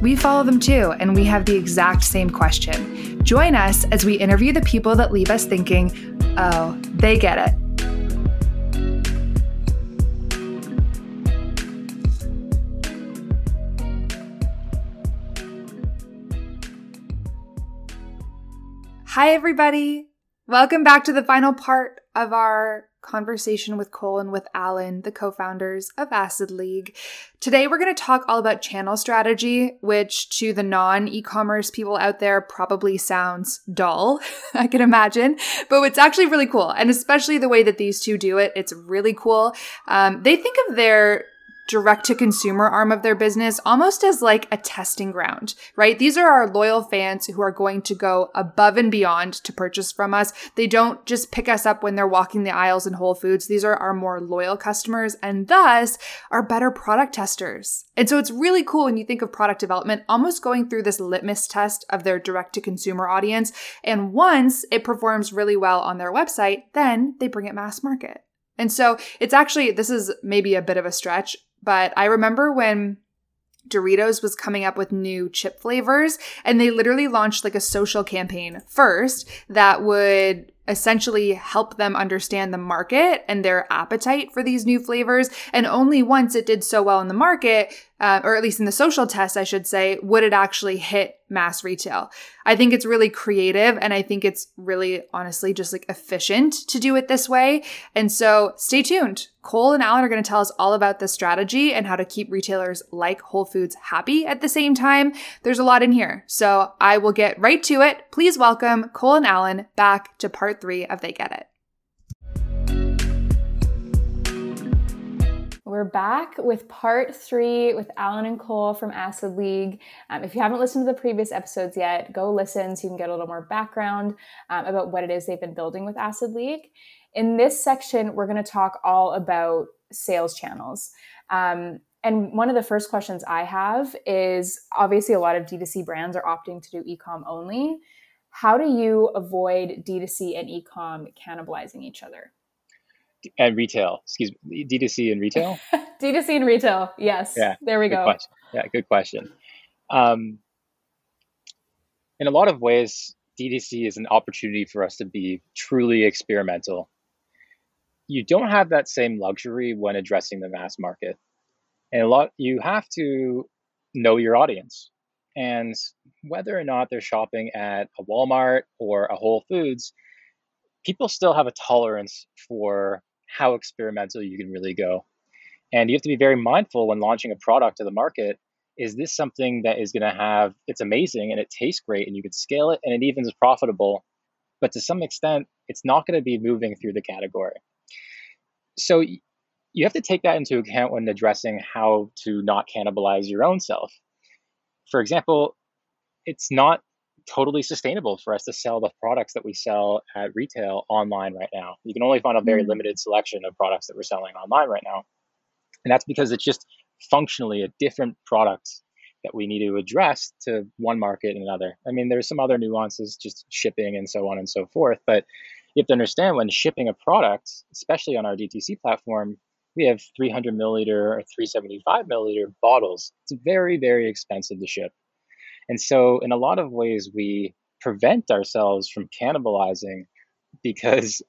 we follow them too, and we have the exact same question. Join us as we interview the people that leave us thinking, oh, they get it. Hi, everybody. Welcome back to the final part of our conversation with Cole and with Alan, the co founders of Acid League. Today, we're going to talk all about channel strategy, which to the non e commerce people out there probably sounds dull, I can imagine, but it's actually really cool. And especially the way that these two do it, it's really cool. Um, they think of their direct to consumer arm of their business almost as like a testing ground, right? These are our loyal fans who are going to go above and beyond to purchase from us. They don't just pick us up when they're walking the aisles in Whole Foods. These are our more loyal customers and thus are better product testers. And so it's really cool when you think of product development almost going through this litmus test of their direct to consumer audience. And once it performs really well on their website, then they bring it mass market. And so it's actually, this is maybe a bit of a stretch. But I remember when Doritos was coming up with new chip flavors and they literally launched like a social campaign first that would essentially help them understand the market and their appetite for these new flavors. And only once it did so well in the market, uh, or at least in the social test, I should say, would it actually hit mass retail. I think it's really creative and I think it's really honestly just like efficient to do it this way. And so stay tuned. Cole and Alan are going to tell us all about this strategy and how to keep retailers like Whole Foods happy at the same time. There's a lot in here. So I will get right to it. Please welcome Cole and Alan back to part three of They Get It. We're back with part three with Alan and Cole from Acid League. Um, if you haven't listened to the previous episodes yet, go listen so you can get a little more background um, about what it is they've been building with Acid League. In this section, we're going to talk all about sales channels. Um, and one of the first questions I have is obviously a lot of D2C brands are opting to do ecom only. How do you avoid D2C and ecom cannibalizing each other? And retail. Excuse me, D2C and retail. D2C and retail. Yes. Yeah. There we go. Question. Yeah. Good question. Um, in a lot of ways, D2C is an opportunity for us to be truly experimental. You don't have that same luxury when addressing the mass market, and a lot you have to know your audience and whether or not they're shopping at a Walmart or a Whole Foods people still have a tolerance for how experimental you can really go. And you have to be very mindful when launching a product to the market. Is this something that is going to have, it's amazing and it tastes great and you can scale it and it even is profitable, but to some extent, it's not going to be moving through the category. So you have to take that into account when addressing how to not cannibalize your own self. For example, it's not totally sustainable for us to sell the products that we sell at retail online right now. You can only find a very mm. limited selection of products that we're selling online right now. And that's because it's just functionally a different product that we need to address to one market and another. I mean, there's some other nuances, just shipping and so on and so forth. But you have to understand when shipping a product, especially on our DTC platform, we have 300 milliliter or 375 milliliter bottles. It's very, very expensive to ship. And so, in a lot of ways, we prevent ourselves from cannibalizing because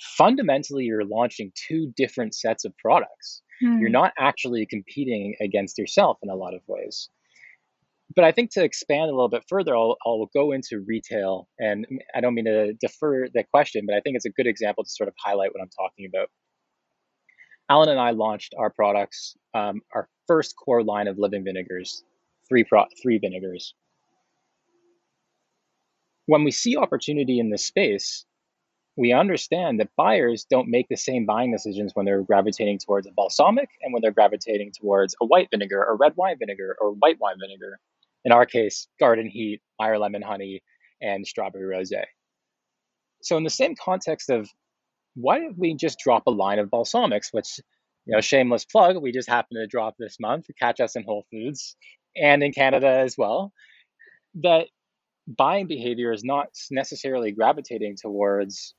fundamentally you're launching two different sets of products. Hmm. You're not actually competing against yourself in a lot of ways. But I think to expand a little bit further, I'll, I'll go into retail. And I don't mean to defer the question, but I think it's a good example to sort of highlight what I'm talking about. Alan and I launched our products, um, our first core line of living vinegars three pro- three vinegars. When we see opportunity in this space, we understand that buyers don't make the same buying decisions when they're gravitating towards a balsamic and when they're gravitating towards a white vinegar or red wine vinegar or white wine vinegar. In our case, garden heat, Meyer lemon honey, and strawberry rose. So, in the same context of why don't we just drop a line of balsamics, which, you know, shameless plug, we just happened to drop this month, catch us in Whole Foods and in Canada as well, that buying behavior is not necessarily gravitating towards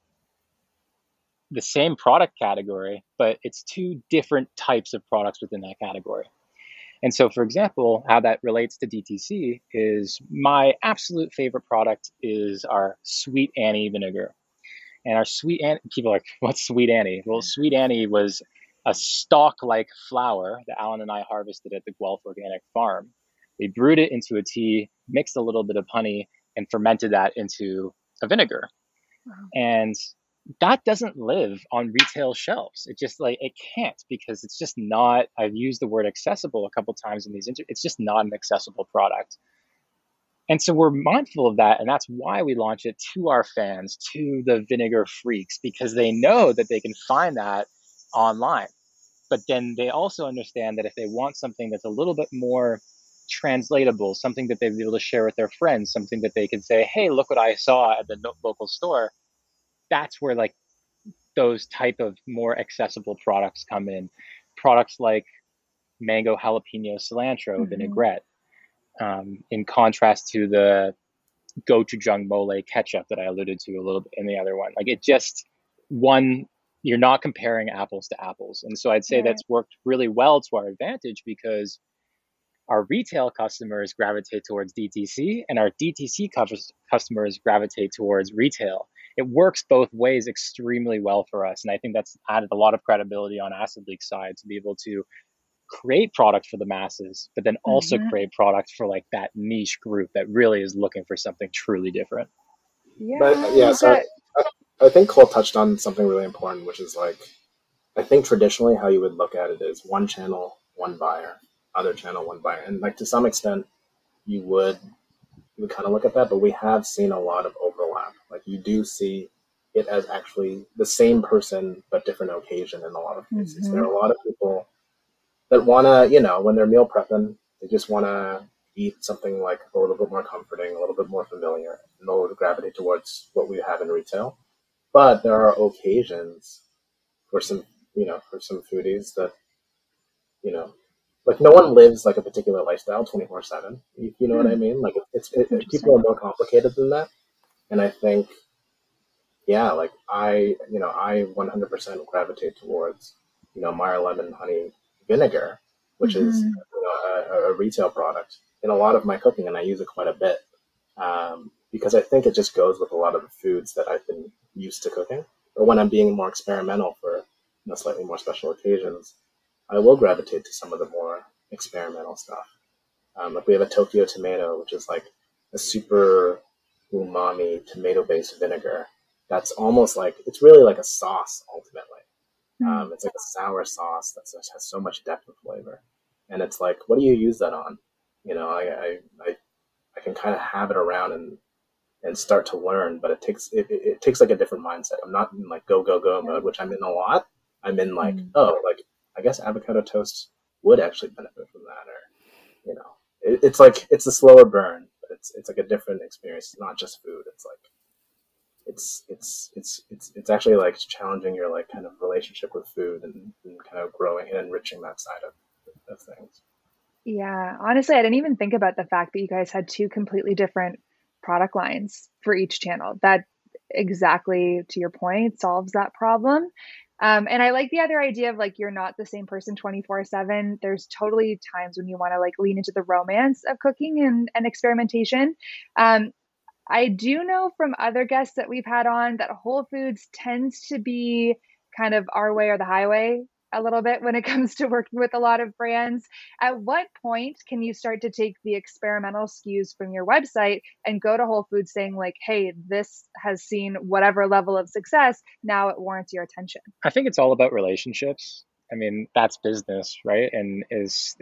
the same product category, but it's two different types of products within that category. And so, for example, how that relates to DTC is my absolute favorite product is our Sweet Annie vinegar. And our Sweet Annie, people are like, what's Sweet Annie? Well, Sweet Annie was a stalk like flower that Alan and I harvested at the Guelph Organic Farm. We brewed it into a tea, mixed a little bit of honey, and fermented that into a vinegar. Wow. And that doesn't live on retail shelves. It just like it can't because it's just not. I've used the word accessible a couple times in these. Inter- it's just not an accessible product, and so we're mindful of that, and that's why we launch it to our fans, to the vinegar freaks, because they know that they can find that online. But then they also understand that if they want something that's a little bit more translatable, something that they'd be able to share with their friends, something that they can say, "Hey, look what I saw at the local store." that's where like those type of more accessible products come in. Products like mango jalapeno cilantro mm-hmm. vinaigrette, um, in contrast to the gochujang mole ketchup that I alluded to a little bit in the other one. Like it just one you're not comparing apples to apples. And so I'd say right. that's worked really well to our advantage because our retail customers gravitate towards DTC and our DTC customers gravitate towards retail it works both ways extremely well for us. And I think that's added a lot of credibility on Acid League side to be able to create product for the masses, but then also mm-hmm. create product for like that niche group that really is looking for something truly different. Yeah. But, yeah. So I, I think Cole touched on something really important, which is like, I think traditionally how you would look at it is one channel, one buyer, other channel, one buyer. And like to some extent, you would you would kind of look at that, but we have seen a lot of overlap. Like you do see it as actually the same person but different occasion in a lot of cases. Mm-hmm. There are a lot of people that want to, you know, when they're meal prepping, they just want to eat something like a little bit more comforting, a little bit more familiar, and they'll gravitate towards what we have in retail. But there are occasions for some, you know, for some foodies that, you know, like no one lives like a particular lifestyle 24 7 you, you know mm. what i hmm. mean like it's it, it, people are more complicated than that and i think yeah like i you know i 100% gravitate towards you know meyer lemon honey vinegar which mm-hmm. is you know, a, a, retail product in a lot of my cooking and i use it quite a bit um, because i think it just goes with a lot of the foods that i've been used to cooking or when i'm being more experimental for you know slightly more special occasions I will gravitate to some of the more experimental stuff. Um, like we have a Tokyo tomato, which is like a super umami tomato based vinegar. That's almost like it's really like a sauce ultimately. Mm. Um, it's like a sour sauce that has so much depth of flavor, and it's like, what do you use that on? You know, I I, I, I can kind of have it around and and start to learn, but it takes it, it, it takes like a different mindset. I'm not in like go go go mode, which I'm in a lot. I'm in like, mm. oh, like I guess avocado toast would actually benefit from that, or you know, it, it's like it's a slower burn, but it's it's like a different experience. It's not just food. It's like it's it's it's it's it's actually like challenging your like kind of relationship with food and, and kind of growing and enriching that side of, of things. Yeah, honestly, I didn't even think about the fact that you guys had two completely different product lines for each channel. That exactly to your point solves that problem um, and I like the other idea of like you're not the same person 24 7. There's totally times when you want to like lean into the romance of cooking and, and experimentation. Um, I do know from other guests that we've had on that Whole Foods tends to be kind of our way or the highway a little bit when it comes to working with a lot of brands. At what point can you start to take the experimental SKUs from your website and go to Whole Foods saying, like, hey, this has seen whatever level of success, now it warrants your attention? I think it's all about relationships. I mean, that's business, right? And is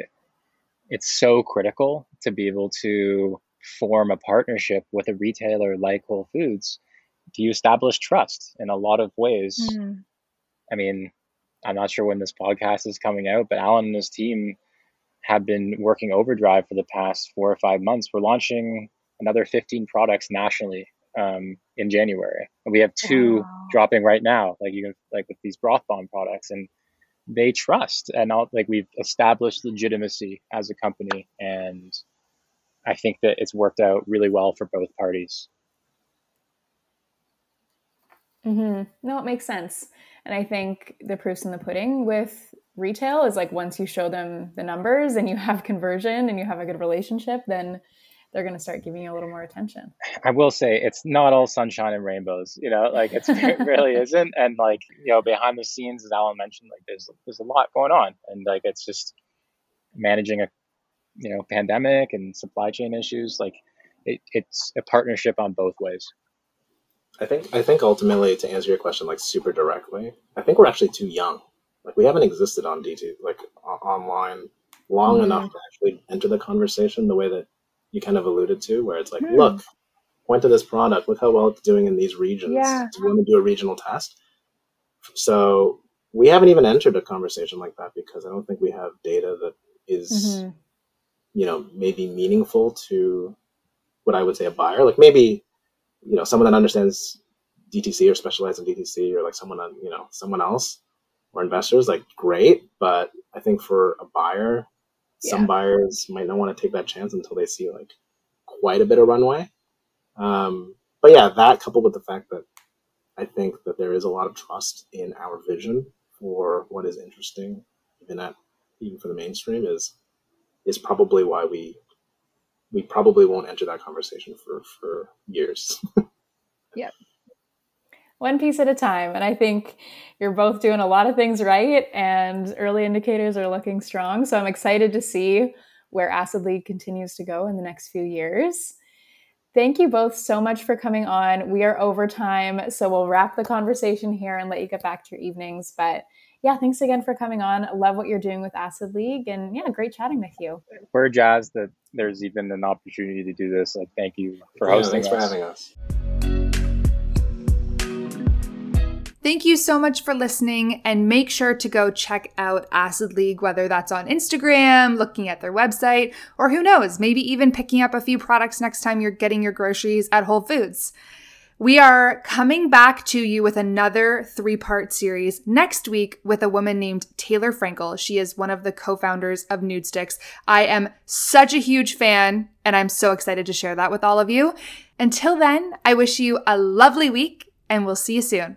it's so critical to be able to form a partnership with a retailer like Whole Foods. Do you establish trust in a lot of ways? Mm-hmm. I mean, I'm not sure when this podcast is coming out, but Alan and his team have been working overdrive for the past four or five months. We're launching another 15 products nationally um, in January. And we have two Wow. dropping right now, like you can, like with these broth bomb products, and they trust and all, like we've established legitimacy as a company, and I think that it's worked out really well for both parties. Hmm No, it makes sense. And I think the proof's in the pudding with retail is like once you show them the numbers and you have conversion and you have a good relationship, then they're going to start giving you a little more attention. I will say it's not all sunshine and rainbows, you know, like it's, it really isn't. And like, you know, behind the scenes, as Alan mentioned, like there's, there's a lot going on and like, it's just managing a, you know, pandemic and supply chain issues. Like it, it's a partnership on both ways. I think I think ultimately to answer your question like super directly, I think we're actually too young. Like we haven't existed on DT like o- online long Mhm. enough to actually enter the conversation the way that you kind of alluded to, where it's like, Hmm. look, point to this product, look how well it's doing in these regions. Yeah. Do you want to do a regional test? So we haven't even entered a conversation like that because I don't think we have data that is, Mhm. you know, maybe meaningful to what I would say a buyer. Like maybe, you know, someone that understands DTC or specialized in DTC or like someone on, you know, someone else or investors, like great. But I think for a buyer, some Yeah. buyers might not want to take that chance until they see like quite a bit of runway. Um, but yeah, that coupled with the fact that I think that there is a lot of trust in our vision for what is interesting, even at even for the mainstream, is is probably why we we probably won't enter that conversation for for years. Yep. One piece at a time. And I think you're both doing a lot of things right, and early indicators are looking strong. So I'm excited to see where Acid League continues to go in the next few years. Thank you both so much for coming on. We are over time, so we'll wrap the conversation here and let you get back to your evenings. But yeah, thanks again for coming on. Love what you're doing with Acid League, and yeah, great chatting with you. We're jazzed that there's even an opportunity to do this. Like, thank you for Yeah, hosting thanks for having us. Thank you so much for listening and make sure to go check out Acid League, whether that's on Instagram, looking at their website, or who knows, maybe even picking up a few products next time you're getting your groceries at Whole Foods. We are coming back to you with another three part series next week with a woman named Taylor Frankel. She is one of the co founders of Nudestix. I am such a huge fan, and I'm so excited to share that with all of you. Until then, I wish you a lovely week, and we'll see you soon.